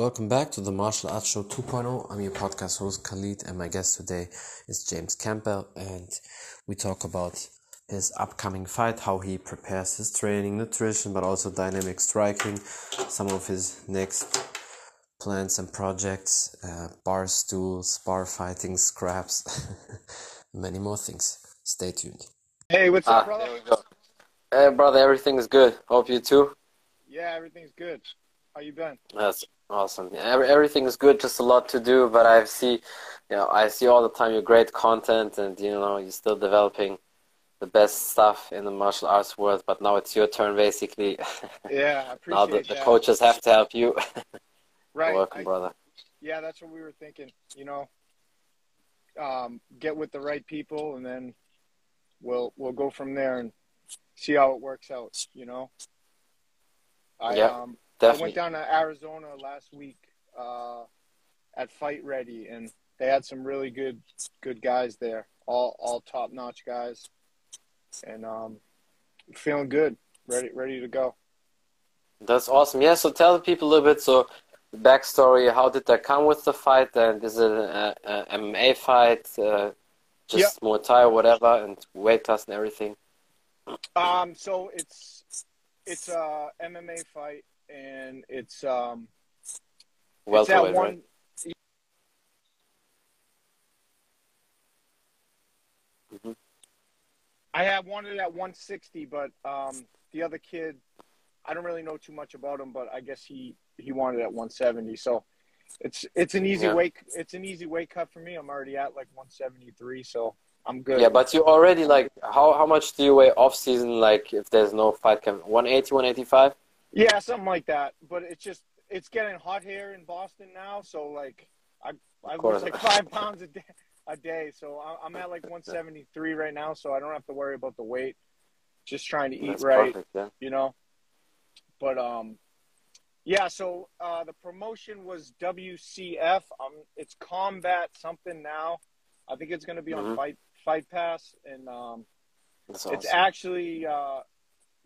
Welcome back to the Martial Arts Show 2.0. I'm your podcast host Khalid, and my guest today is James Campbell, and we talk about his upcoming fight, how he prepares his training, nutrition, but also dynamic striking, some of his next plans and projects, uh, bar stools, bar fighting, scraps, many more things. Stay tuned. Hey, what's up, Ah, brother? there we go. Hey, brother, everything's good. Hope you too. Yeah, everything's good. How you been? That's awesome. Yeah, every, everything's good. Just a lot to do, but I see, you know, I see all the time your great content, and you know, you're still developing the best stuff in the martial arts world. But now it's your turn, basically. Yeah, I now appreciate the, the that. coaches have to help you. right. Welcome, I- brother. yeah, that's what we were thinking. You know, um, get with the right people, and then we'll we'll go from there and see how it works out. You know. I Yeah, um I went down to Arizona last week uh, at Fight Ready, and they had some really good good guys there, all all top notch guys, and um, feeling good, ready ready to go. That's awesome. Yeah, so tell the people a little bit. So, the backstory. How did that come with the fight? And is it an MMA fight? Uh, just Muay Thai whatever, and weight class and everything. Um, so it's it's a MMA fight, and it's um it's at one. right? Mhm. I had wanted at 160, but um, the other kid, I don't really know too much about him, but I guess he he wanted at 170. So it's it's an easy Yeah. weight it's an easy weight cut for me. I'm already at like 173, so I'm good. Yeah, but you already like how how much do you weigh off season? Like if there's no fight coming, 180, 185. Yeah, something like that. But it's just it's getting hot here in Boston now, so like I I lose like five pounds a day a day. So I- I'm at like 173 right now, so I don't have to worry about the weight. Just trying to eat That's right, perfect. Yeah. you know. But um, yeah. So uh, the promotion was WCF. Um, it's Combat something now. I think it's going to be on Mhm. Fight Fight Pass, and um, awesome. it's actually uh,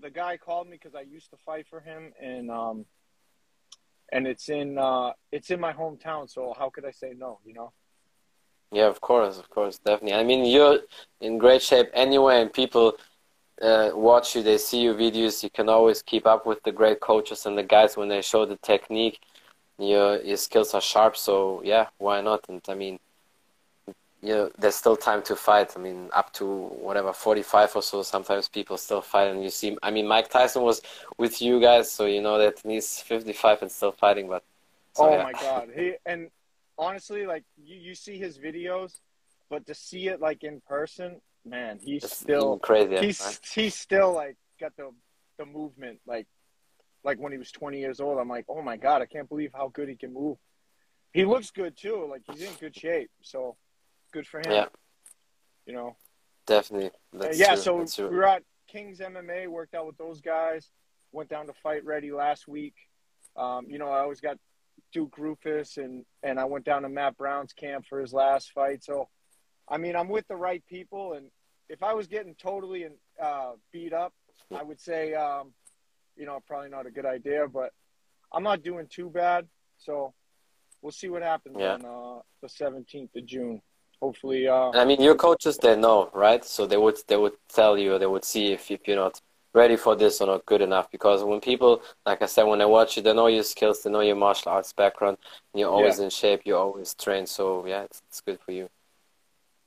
the guy called me because I used to fight for him, and um, and it's in uh, it's in my hometown. So how could I say no? You know. Yeah, of course, of course, definitely. I mean, you're in great shape anyway, and people uh, watch you, they see your videos. You can always keep up with the great coaches and the guys when they show the technique. Your your skills are sharp, so yeah, why not? And I mean, you know, there's still time to fight. I mean, up to whatever 45 or so. Sometimes people still fight, and you see. I mean, Mike Tyson was with you guys, so you know that he's 55 and still fighting. But so, oh yeah. my god! He and honestly, like you, you see his videos, but to see it like in person, man, he's It's still crazy. he's right? he's still like got the the movement like like when he was 20 years old. I'm like, oh my god, I can't believe how good he can move. He looks good too. Like he's in good shape. So good for him. Yeah. You know. Definitely. Uh, That's yeah. true. So That's we were at King's MMA. Worked out with those guys. Went down to Fight Ready last week. Um, you know, I always got Duke Roufus and and I went down to Matt Brown's camp for his last fight. So, I mean, I'm with the right people. And if I was getting totally and uh, beat up, I would say, um, you know, probably not a good idea. But I'm not doing too bad. So we'll see what happens Yeah. on uh, the 17th of June. Hopefully, uh, I mean, your coaches, they know, right? So they would they would tell you, they would see if, if you're not ready for this or not good enough. Because when people, like I said, when they watch you, they know your skills, they know your martial arts background, and you're always in shape, you're always trained. So yeah, it's, it's good for you.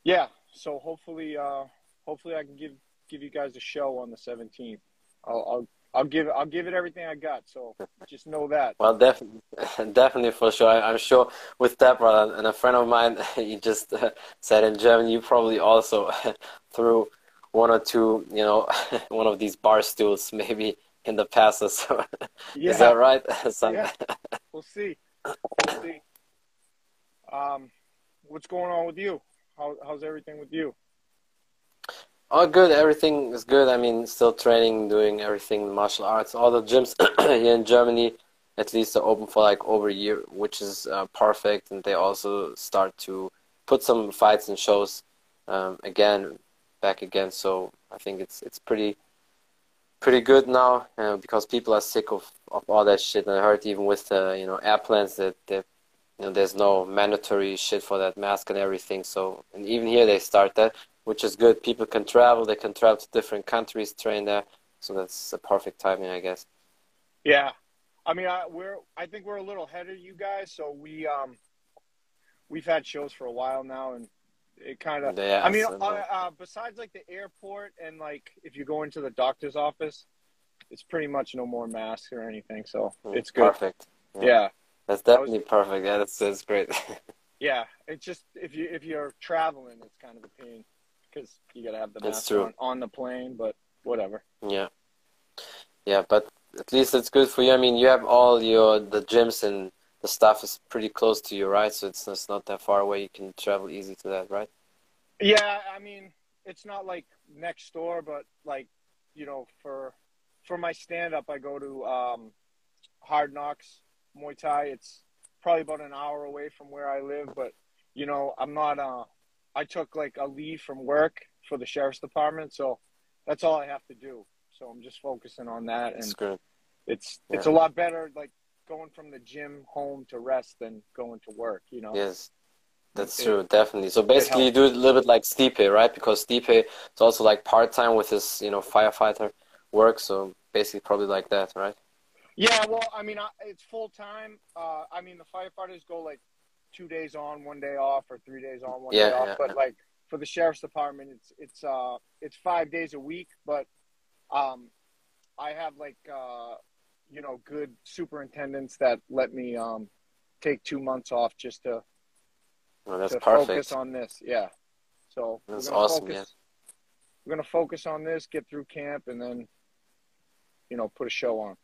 Yeah. So hopefully, uh, hopefully I can give give you guys a show on the 17th. I'll I'll, I'll give I'll give it everything I got. So just know that. Well, definitely, definitely for sure. I, I'm sure with that, brother, and a friend of mine, he just uh, said in German, you probably also threw one or two, you know, one of these bar stools maybe in the past or so. Yeah. Is that right? Some- Yeah. We'll see. We'll see. Um, what's going on with you? How how's everything with you? Oh, good. Everything is good. I mean, still training, doing everything martial arts. All the gyms here in Germany, at least, are open for like over a year, which is uh, perfect. And they also start to put some fights and shows um, again, back again. So I think it's it's pretty pretty good now uh, because people are sick of of all that shit. And I heard even with the you know airplanes that that you know there's no mandatory shit for that mask and everything. So and even here they start that, which is good. People can travel. They can travel to different countries, train there. So that's a perfect timing, I guess. Yeah, I mean, I, we're I think we're a little ahead of you guys. So we um we've had shows for a while now, and it kind of. Yeah, I mean, uh, uh, besides like the airport and like if you go into the doctor's office, it's pretty much no more masks or anything. So it's good. Perfect. Yeah. That's That was- definitely perfect. Yeah, that's that's great. Yeah, it's just if you if you're traveling, it's kind of a pain because you got to have the mask on, on the plane. But whatever. yeah, yeah, but at least it's good for you. I mean, you have all your the gyms and the stuff is pretty close to you, right? So it's it's not that far away. You can travel easy to that, right? Yeah, I mean, it's not like next door, but like you know, for for my stand up, I go to um, Hard Knocks Muay Thai. It's probably about an hour away from where I live, but you know, I'm not. Uh, I took like a leave from work for the sheriff's department, so that's all I have to do. So I'm just focusing on that, and It's good. it's it's a lot better like going from the gym home to rest than going to work. You know. Yes, that's It- true, definitely. So basically, you do it a little bit like Stipe, right? Because Stipe is also like part time with his, you know, firefighter work. So basically, probably like that, right? Yeah, well, I mean, it's full time. Uh, I mean, the firefighters go like two days on, one day off, or three days on, one Yeah, day off. yeah, but yeah. like for the sheriff's department, it's it's uh it's five days a week. But um, I have like uh, you know good superintendents that let me um take two months off just to Well, that's to perfect. focus on this. Yeah, so That's awesome, Focus, yeah. We're gonna focus on this, get through camp, and then you know put a show on.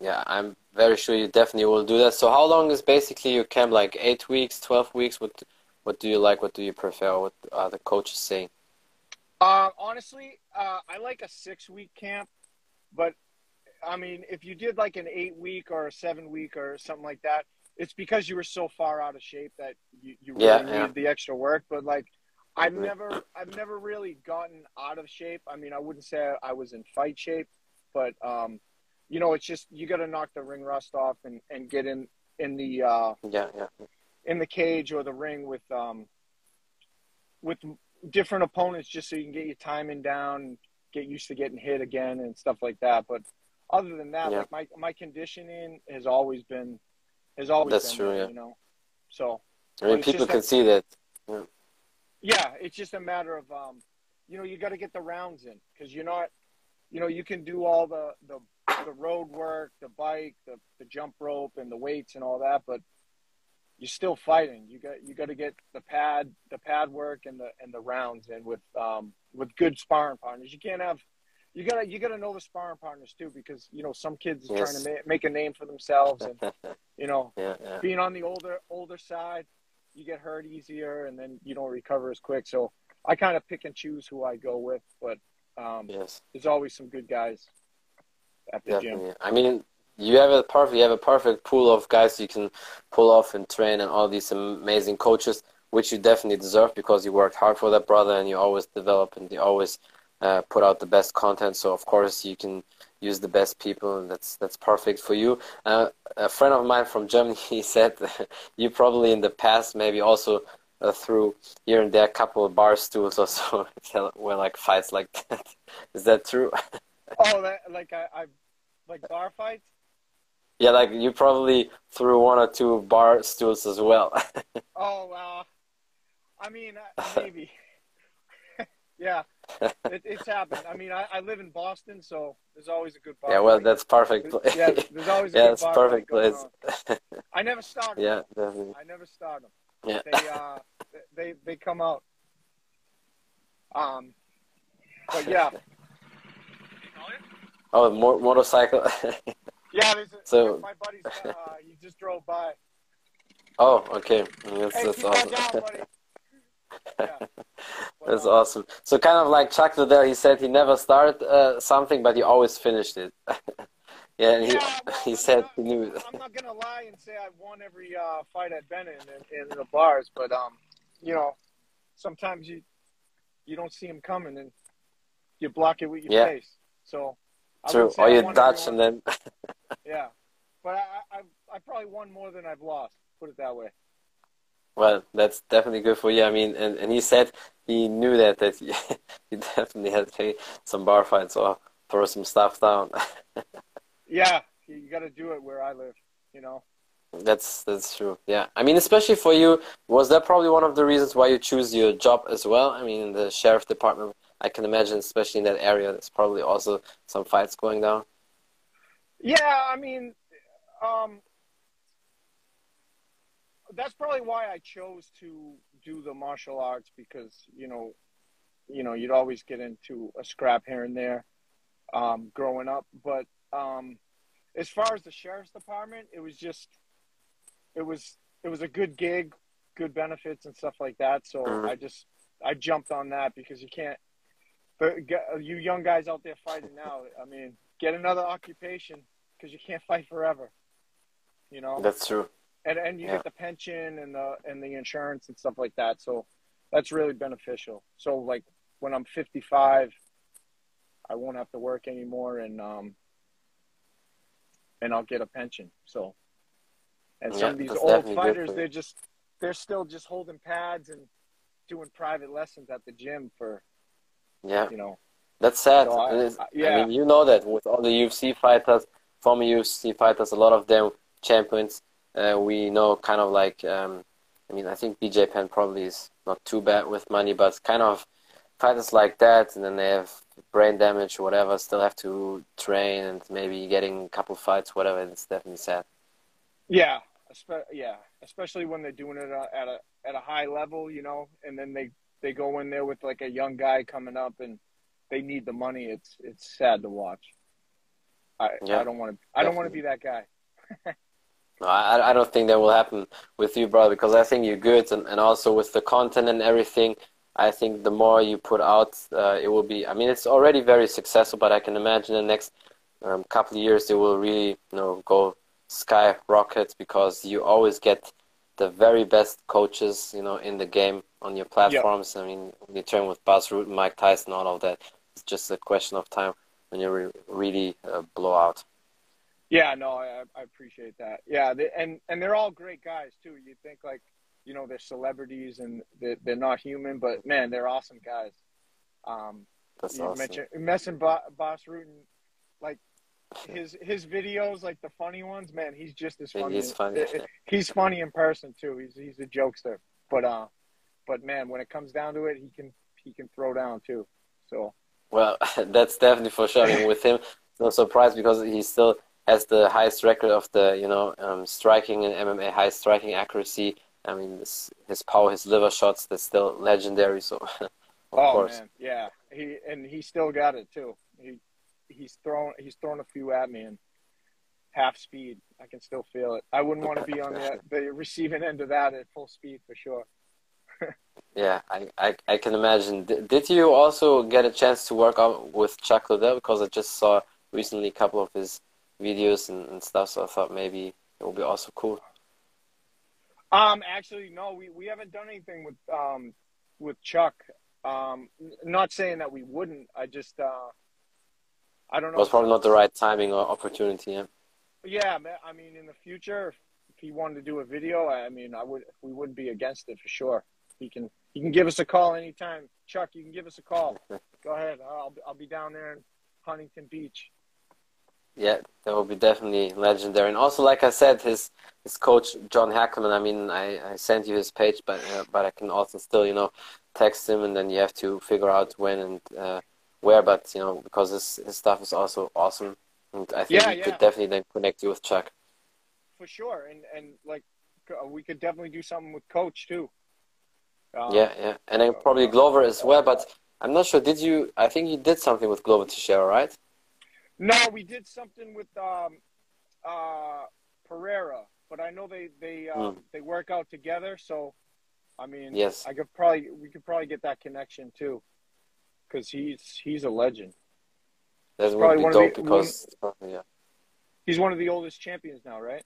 Yeah, I'm very sure you definitely will do that. So how long is basically your camp? Like eight weeks, twelve weeks? What what do you like? What do you prefer? What are the coaches saying? Uh, honestly, uh, I like a six week camp, but I mean, if you did like an eight week or a seven week or something like that, it's because you were so far out of shape that you, you really Yeah, needed yeah. the extra work. But like, I've never, I've never really gotten out of shape. I mean, I wouldn't say I was in fight shape, but um, you know, it's just you got to knock the ring rust off and and get in in the uh, Yeah, yeah, in the cage or the ring with um with different opponents just so you can get your timing down get used to getting hit again and stuff like that but other than that Yeah. like my my conditioning has always been has always That's been true, yeah. you know so I mean, people can that- see that. yeah it's just a matter of um you know you got to get the rounds in because you're not you know you can do all the the the road work the bike the the jump rope and the weights and all that but you're still fighting you got you got to get the pad the pad work and the and the rounds in with um with good sparring partners you can't have you gotta you gotta know the sparring partners too because you know some kids are Yes. trying to ma- make a name for themselves and you know yeah, yeah. being on the older older side, you get hurt easier, and then you don't recover as quick. So I kind of pick and choose who I go with, but um, Yes. there's always some good guys at the gym. Definitely. I mean, you have a perfect, you have a perfect pool of guys you can pull off and train, and all these amazing coaches, which you definitely deserve because you worked hard for that brother, and you always develop and you always uh, put out the best content. So of course you can use the best people, and that's that's perfect for you. Uh, a friend of mine from Germany, he said you probably in the past maybe also. Uh, through here and there, a couple of bar stools or so, were like fights like that. Is that true? Oh, that like I, I like bar fights. Yeah, like you probably threw one or two bar stools as well. Oh, uh, I mean uh, maybe. yeah, it, it's happened. I mean, I, I live in Boston, so there's always a good bar. yeah, well, fight. that's perfect. yeah, there's always a yeah, good bar perfect place. I never started. yeah, definitely. I never start them. Yeah. They uh they they come out. Um but yeah. Oh, mo- motorcycle. Yeah, there's a, So- my buddy's uh he just drove by. oh, okay. That's, Hey, that's awesome. down. Yeah. That's awesome. So kind of like Chuck Liddell, he said he never started uh, something, but he always finished it. yeah, and he yeah, well, he I'm said not- he knew it. I'm not gonna lie and say I've won every uh, fight I've been in, in in the bars, but um, you know, sometimes you you don't see them coming and you block it with your Yeah. face. So I True. wouldn't say you Dutch and then Yeah, but I, I I probably won more than I've lost. Put it that way. well, that's definitely good for you. I mean, and, and he said he knew that that he, he definitely had to play some bar fights or throw some stuff down. Yeah, you, you got to do it where I live. You know. That's that's true. Yeah, I mean, especially for you, was that probably one of the reasons why you choose your job as well? I mean, the sheriff department, I can imagine, especially in that area, there's probably also some fights going down. Yeah, I mean, um, that's probably why I chose to do the martial arts because you know, you know, you'd always get into a scrap here and there, um, growing up. But um, as far as the sheriff's department, it was just, it was, it was a good gig, good benefits and stuff like that. So Mhm. I just, I jumped on that because you can't. But you young guys out there fighting now, I mean, get another occupation because you can't fight forever. You know, That's true. and and you Yeah. get the pension and the and the insurance and stuff like that. So that's really beneficial. So like when I'm 55, I won't have to work anymore, and um, and I'll get a pension. So, and some Yeah, of these old fighters, they're just they're still just holding pads and doing private lessons at the gym for Yeah, you know. that's sad. So I- I- I yeah. mean, you know that with all the UFC fighters, former UFC fighters, a lot of them champions. Uh, we know kind of like, um, I mean, I think BJ Penn probably is not too bad with money, but kind of fighters like that, and then they have brain damage or whatever, still have to train and maybe getting a couple fights, whatever. It's definitely sad. Yeah, yeah, especially when they're doing it uh, at a at a high level, you know, and then they they go in there with like a young guy coming up and they need the money. It's it's sad to watch. I Yeah, I don't want to I don't want to be that guy. No, I, I don't think that will happen with you, brother, because I think you're good, and, and also with the content and everything, I think the more you put out, uh, it will be. I mean, it's already very successful, but I can imagine the next um, couple of years it will really, you know, go skyrocket because you always get the very best coaches, you know, in the game on your platforms. I mean, when you turn with Bas Rutten, Mike Tyson, all of that, it's just a question of time when you re- really uh, blow out. Yeah, no, I I appreciate that. Yeah, they, and and they're all great guys too. You think like, you know, they're celebrities and they're, they're not human, but man, they're awesome guys. Um, That's you awesome. mentioned Bo- Bas Rutten, like his his videos, like the funny ones. Man, he's just as funny. he's funny. He's funny in person too. He's he's a jokester, but uh, but man, when it comes down to it, he can he can throw down too. So Well, that's definitely for sure. I mean, with him, no surprise because he still has the highest record of the, you know, um, striking in MMA, high striking accuracy. I mean, this, his power, his liver shots, that's still legendary. So, of oh course. man, yeah, he and he still got it too. He he's thrown he's thrown a few at me and half speed. I can still feel it. I wouldn't want to be on the the receiving end of that at full speed for sure. Yeah, I, I, I can imagine. D- did you also get a chance to work out with Chuck Liddell? Because I just saw recently a couple of his videos and, and stuff, so I thought maybe it would be also cool. Um, actually, no, we, we haven't done anything with um with Chuck. Um, not saying that we wouldn't. I just uh, I don't It was probably not the right timing or opportunity. Yeah. Yeah, I mean, in the future, if, he wanted to do a video, I mean, I would we wouldn't be against it for sure. He can he can give us a call anytime. Chuck, you can give us a call. Go ahead. I'll I'll be down there in Huntington Beach. Yeah, that would be definitely legendary. And also, like I said, his his coach John Hackleman. I mean, I, I sent you his page, but uh, but I can also still you know text him, and then you have to figure out when and uh, where. But you know because his his stuff is also awesome, and I think Yeah, he yeah. could definitely then connect you with Chuck. For sure, and and like uh, we could definitely do something with Coach too. Um, Yeah, yeah, and then probably Glover as well. But I'm not sure. Did you? I think you did something with Glover Teixeira, right? No, we did something with um, uh, Pereira, but I know they they um, they work out together. So, I mean, Yes. I could probably we could probably get that connection too, because he's he's a legend. That would probably be one of the- dope because yeah. He's one of the oldest champions now, right?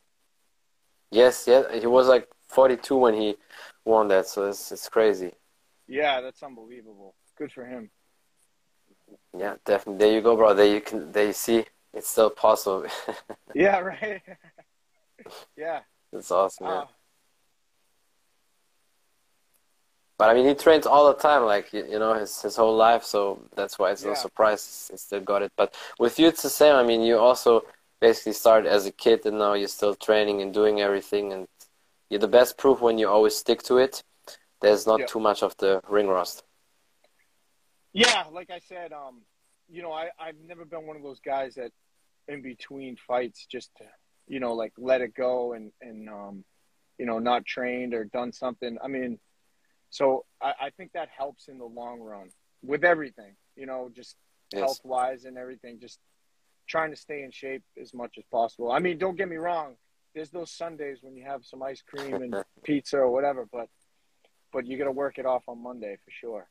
Yes, yeah, he was like 42 when he won that, so it's it's crazy. Yeah, that's unbelievable. Good for him. Yeah, definitely. There you go, bro. There you can. There you see, it's still possible. yeah, right. yeah. It's awesome. Uh, but I mean, he trains all the time, like you, you know, his his whole life. So that's why it's yeah. no surprise he still got it. But with you, it's the same. I mean, you also basically started as a kid, and now you're still training and doing everything, and you're the best proof when you always stick to it. There's not too much of the ring rust. Yeah, like I said, um, you know, I I've never been one of those guys that in between fights just you know, like let it go and and um, you know, not trained or done something. I mean so I, I think that helps in the long run with everything, you know, just yes. health wise and everything, just trying to stay in shape as much as possible. I mean, don't get me wrong. There's those Sundays when you have some ice cream and pizza or whatever, but but you got to work it off on Monday for sure.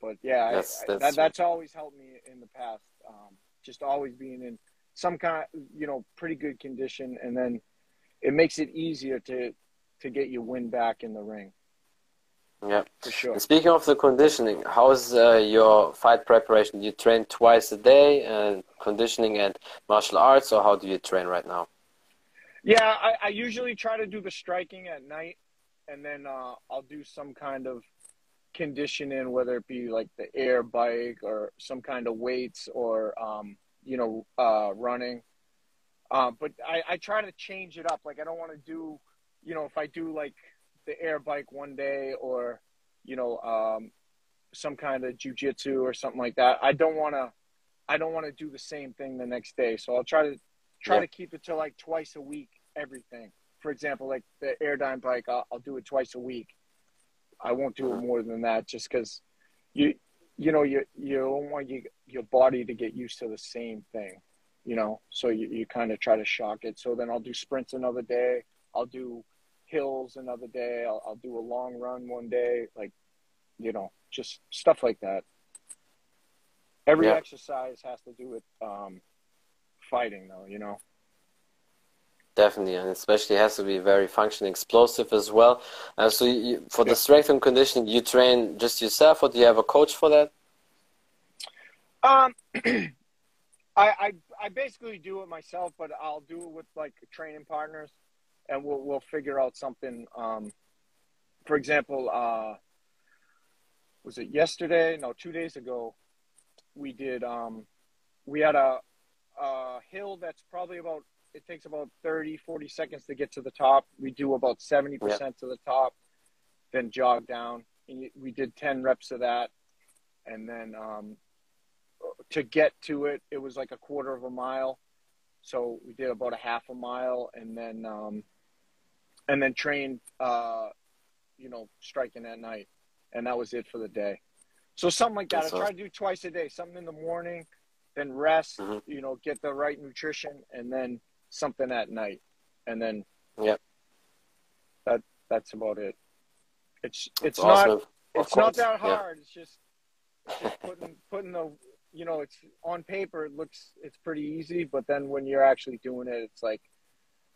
But yeah, that's, I, that's, that, that's always helped me in the past. Um, just always being in some kind, of, you know, pretty good condition, and then it makes it easier to to get your win back in the ring. Yeah, for sure. And speaking of the conditioning, how's uh, your fight preparation? Do you train twice a day, and conditioning and martial arts, or how do you train right now? Yeah, I, I usually try to do the striking at night, and then uh, I'll do some kind of conditioning, whether it be like the air bike or some kind of weights or um, you know uh, running. Uh, but I, I try to change it up. Like I don't want to do, you know, if I do like the air bike one day or you know um, some kind of jujitsu or something like that. I don't want to I don't want to do the same thing the next day. So I'll try to try yeah. to keep it to like twice a week everything. For example, like the Airdyne bike, I'll, I'll do it twice a week. I won't do it more than that just because you you know you you don't want you, your body to get used to the same thing, you know. So you, you kind of try to shock it. So then I'll do sprints another day. I'll do hills another day. I'll, I'll do a long run one day, like you know, just stuff like that. Every yeah. exercise has to do with um, fighting, though. You know. Definitely, and especially has to be very functioning, explosive as well. Uh, so, you, for yeah. the strength and conditioning, you train just yourself, or do you have a coach for that? Um, I, I I basically do it myself, but I'll do it with like training partners and we'll we'll figure out something. Um, for example, uh, was it yesterday? No, two days ago, we did. Um, we had a, a hill that's probably about. It takes about 30, 40 seconds to get to the top. We do about seventy percent to the top, then jog down. And we did ten reps of that, and then um, to get to it, it was like a quarter of a mile. So we did about a half a mile, and then um, and then trained, uh, you know, striking at night, and that was it for the day. So something like that. That's I try to do twice a day. Something in the morning, then rest. Mm-hmm. You know, get the right nutrition, and then something at night, and then yeah, that that's about it. It's it's awesome. not it's not that hard. Yeah. It's just, it's just putting putting the you know it's on paper it looks it's pretty easy, but then when you're actually doing it, it's like,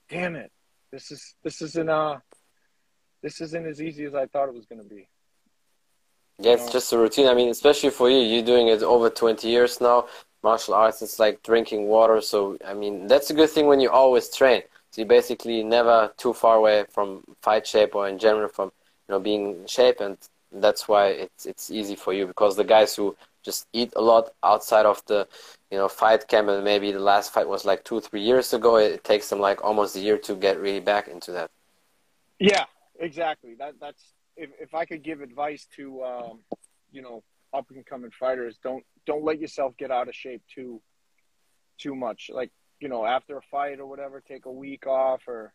damn it, this is this isn't uh this isn't as easy as I thought it was going to be. Yeah, it's just a routine. I mean, especially for you, you're doing it over 20 years now. Martial arts, it's like drinking water. So, I mean, that's a good thing when you always train. So you're basically never too far away from fight shape or in general from, you know, being in shape. And that's why it's, it's easy for you because the guys who just eat a lot outside of the you know fight camp and maybe the last fight was like two three years ago. It takes them like almost a year to get really back into that. Yeah exactly. That that's if, if i could give advice to um, you know up and coming fighters don't don't let yourself get out of shape too too much. Like you know after a fight or whatever take a week off or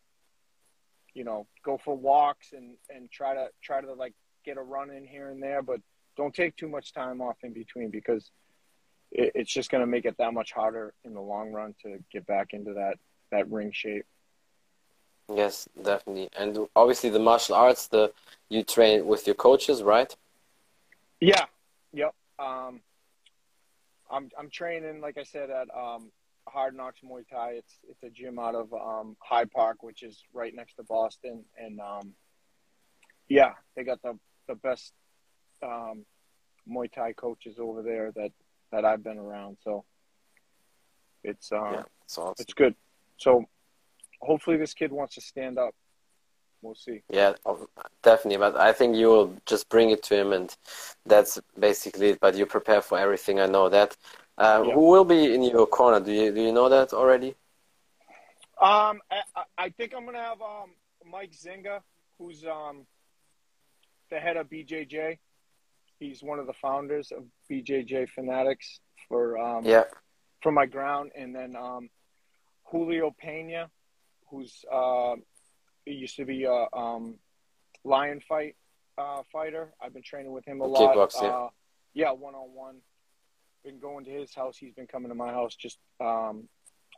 you know go for walks and and try to try to like get a run in here and there but don't take too much time off in between because it, it's just going to make it that much harder in the long run to get back into that that ring shape. Yes, definitely. And obviously, the martial arts, the you train with your coaches, right? Yeah. Yep. Um, I'm I'm training, like I said, at um, Hard Knocks Muay Thai. It's it's a gym out of um, Hyde Park, which is right next to Boston, and um, yeah, they got the the best um, Muay Thai coaches over there that that I've been around. So it's uh, Yeah, it's awesome. it's good. So hopefully this kid wants to stand up. We'll see. Yeah, oh, definitely. But I think you will just bring it to him, and that's basically it. But you prepare for everything. I know that. Uh, Yeah. Who will be in your corner? Do you do you know that already? Um, I, I- I think I'm gonna have um Mike Zinga, who's um the head of BJJ. He's one of the founders of BJJ Fanatics for um Yeah. for my ground, and then um Julio Pena, who's uh he used to be a um lion fight uh fighter. I've been training with him a lot. Kickbox, yeah. Uh, yeah, one on one. Been going to his house. He's been coming to my house, just um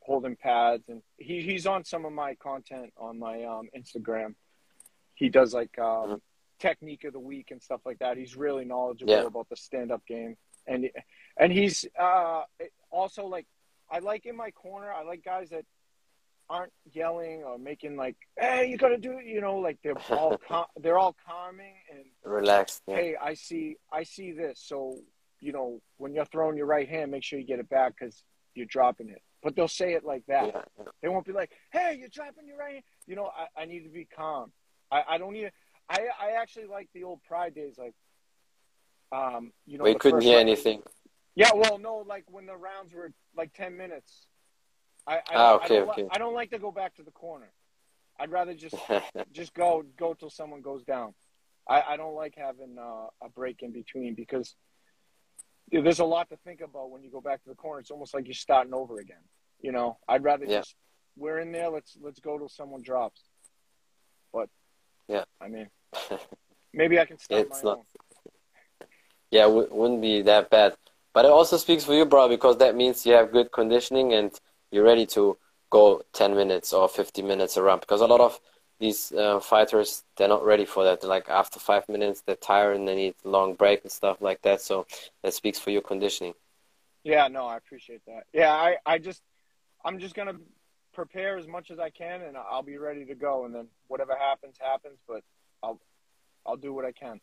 holding pads, and he he's on some of my content on my um Instagram. He does like um, Mhm. Technique of the week and stuff like that. He's really knowledgeable Yeah. about the stand up game, and and he's uh also like I like in my corner. I like guys that aren't yelling or making like, "Hey, you gotta do," it," you know, like they're all cal- they're all calming and Relaxed. Yeah. hey, I see, I see this. So, you know, when you're throwing your right hand, make sure you get it back because you're dropping it. But they'll say it like that. Yeah. They won't be like, hey, you're dropping your right hand. You know, I, I need to be calm. I, I don't need I, I actually like the old pride days, like, um, you know, We couldn't hear round- anything. Yeah, well, no, like when the rounds were like 10 minutes. I, I, Ah, I okay, don't, li- okay. I don't like to go back to the corner. I'd rather just just go go till someone goes down. I, I don't like having uh, a break in between because there's a lot to think about when you go back to the corner. It's almost like you're starting over again. You know, I'd rather Yeah. just we're in there. Let's let's go till someone drops. But Yeah. I mean, maybe I can start It's not- own. yeah, w- wouldn't be that bad. But it also speaks for you, bro, because that means you have good conditioning and you're ready to go 10 minutes or 50 minutes around. Because a lot of these uh, fighters, they're not ready for that. Like after five minutes, they're tired and they need a long break and stuff like that. So that speaks for your conditioning. Yeah, no, I appreciate that. Yeah, I, I just, I'm just gonna prepare as much as I can, and I'll be ready to go. And then whatever happens, happens. But I'll, I'll do what I can.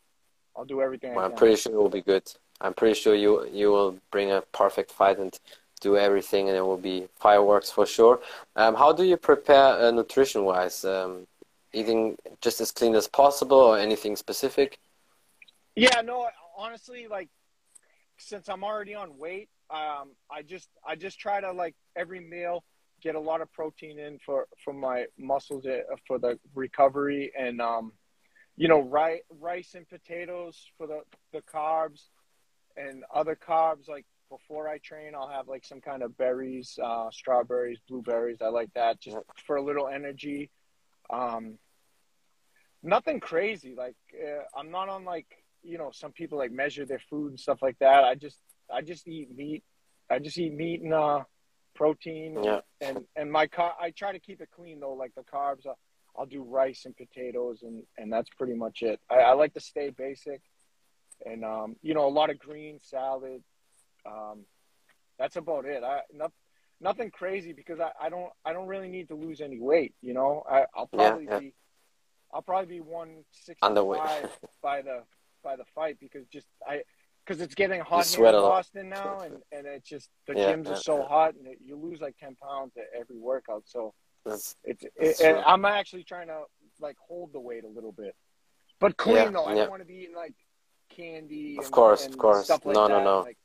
I'll do everything I Well, I'm pretty sure it will be good. I'm pretty sure you you will bring a perfect fight and do everything, and it will be fireworks for sure. Um, how do you prepare uh, nutrition wise? Um, eating just as clean as possible, or anything specific? Yeah, no, honestly, like since I'm already on weight, um, I just I just try to like every meal get a lot of protein in for for my muscles uh, for the recovery and um, you know rice rice and potatoes for the the carbs and other carbs like before I train I'll have like some kind of berries, uh, strawberries, blueberries. I like that just for a little energy. Um, nothing crazy. Like uh, I'm not on like you know some people like measure their food and stuff like that. I just I just eat meat. I just eat meat and uh, protein. Yeah. And and my car I try to keep it clean though. Like the carbs, I'll do rice and potatoes and and that's pretty much it. I, I like to stay basic. And um, you know a lot of green salad. Um, that's about it. I not, nothing crazy because I, I don't I don't really need to lose any weight. You know I I'll probably yeah. be I'll probably be one sixty five by the by the fight because just I because it's getting hot here in. Boston now and and it's just the Yeah, gyms are so yeah. hot and it, you lose like ten pounds at every workout. So That's- it's That's it. I'm actually trying to like hold the weight a little bit, but clean Yeah, though. I yeah. don't want to be eating like candy. Of and, course, and of course. Like No, no, that. no. Like,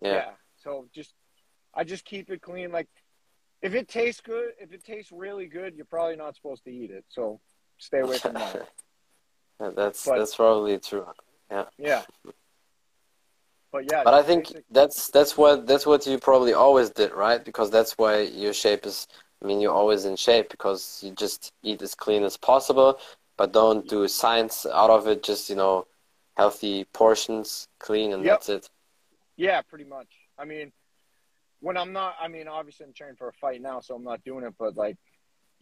yeah. yeah. So just I just keep it clean. Like if it tastes good, if it tastes really good, you're probably not supposed to eat it. So stay away from that. Yeah, that's But- that's probably true. Yeah. Yeah. But yeah. But I think basic- that's that's what that's what you probably always did, right? Because that's why your shape is. I mean, you're always in shape because you just eat as clean as possible, but don't do science out of it. Just you know, healthy portions, clean, and Yep. that's it. Yeah, pretty much. I mean, when I'm not, I mean, obviously I'm training for a fight now, so I'm not doing it. But like,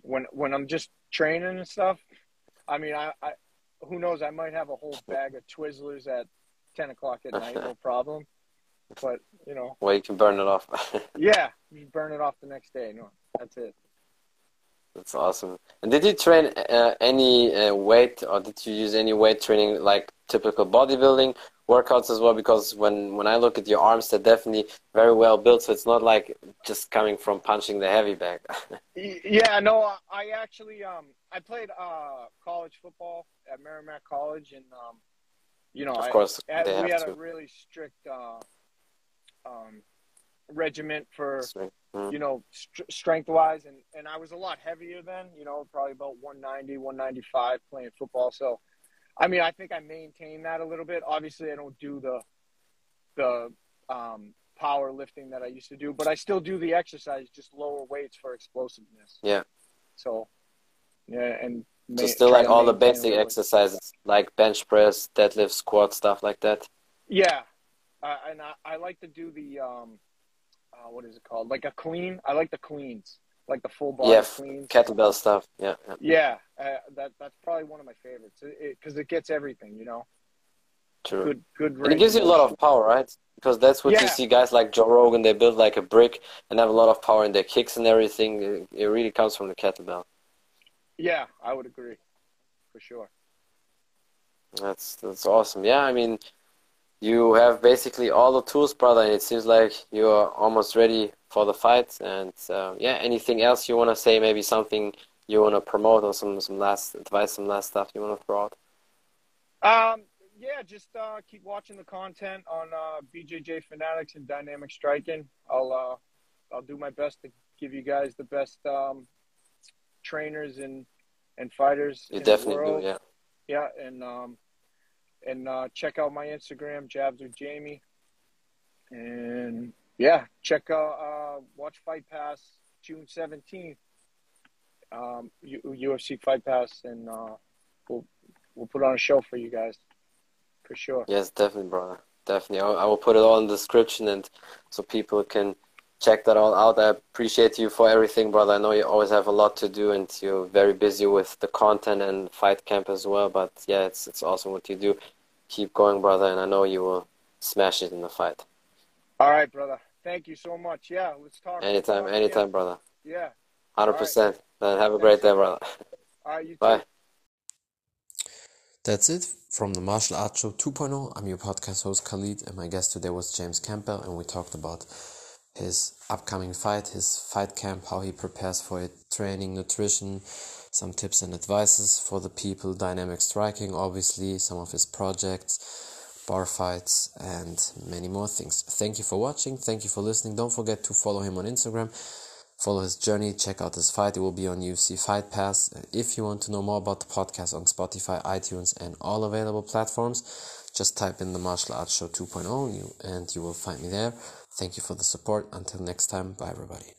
when when I'm just training and stuff, I mean, I, I who knows? I might have a whole bag of Twizzlers at ten o'clock at night, no problem. But you know, Well, you can burn it off. yeah, you burn it off the next day. No, that's it. that's awesome. And did you train uh, any uh, weight, or did you use any weight training like typical bodybuilding workouts as well? Because when when I look at your arms, they're definitely very well built. So it's not like just coming from punching the heavy bag. yeah, no, I actually um I played uh college football at Merrimack College, and um you know, of course, I, we had to. a really strict uh, um, regiment for mm. you know st- strength wise and and I was a lot heavier then you know probably about 190 195 playing football. So I mean I think I maintain that a little bit. Obviously I don't do the the um, power lifting that I used to do but I still do the exercise just lower weights for explosiveness. Yeah. So yeah and so still like all the basic exercises like bench press deadlift squat stuff like that? Yeah. Uh, and I, I like to do the um uh, what is it called? Like a clean. I like the cleans, like the full body yeah, cleans. kettlebell stuff. Yeah. Yeah, yeah uh, that that's probably one of my favorites because it, it, it, gets everything, you know. True. Good, good. And it gives you a lot of power, right? Because that's what yeah. you see guys like Joe Rogan. They build like a brick and have a lot of power in their kicks and everything. It, it really comes from the kettlebell. Yeah, I would agree, for sure. That's that's awesome. Yeah, I mean, you have basically all the tools, brother, and it seems like you are almost ready for the fight. And uh, yeah, anything else you want to say? Maybe something you want to promote, or some some last advice, some last stuff you want to throw out. Um, yeah, just uh, keep watching the content on uh, BJJ Fanatics and Dynamic Striking. I'll uh, I'll do my best to give you guys the best um, trainers and and fighters. You definitely do, yeah. Yeah, and um, and uh, check out my Instagram, Jabs with Jamie. And yeah, check out uh, watch Fight Pass June seventeenth. Um, UFC Fight Pass, and uh, we'll we'll put on a show for you guys, for sure. Yes, definitely, brother. Definitely, I will put it all in the description, and so people can check that all out. I appreciate you for everything, brother. I know you always have a lot to do, and you're very busy with the content and fight camp as well. But yeah, it's it's awesome what you do. Keep going, brother, and I know you will smash it in the fight. All right, brother. Thank you so much. Yeah, let's talk. Anytime, talk anytime, again. brother. Yeah. Hundred percent. Then have a great day, brother. All right, you too. Bye. That's it from the Martial Arts Show 2.0. I'm your podcast host Khalid, and my guest today was James Campbell, and we talked about his upcoming fight, his fight camp, how he prepares for it, training, nutrition, some tips and advices for the people, dynamic striking, obviously, some of his projects, bar fights, and many more things. Thank you for watching. Thank you for listening. Don't forget to follow him on Instagram. Follow his journey, check out his fight. It will be on UFC Fight Pass. If you want to know more about the podcast on Spotify, iTunes, and all available platforms, just type in the Martial Arts Show 2.0 and you will find me there. Thank you for the support. Until next time, bye everybody.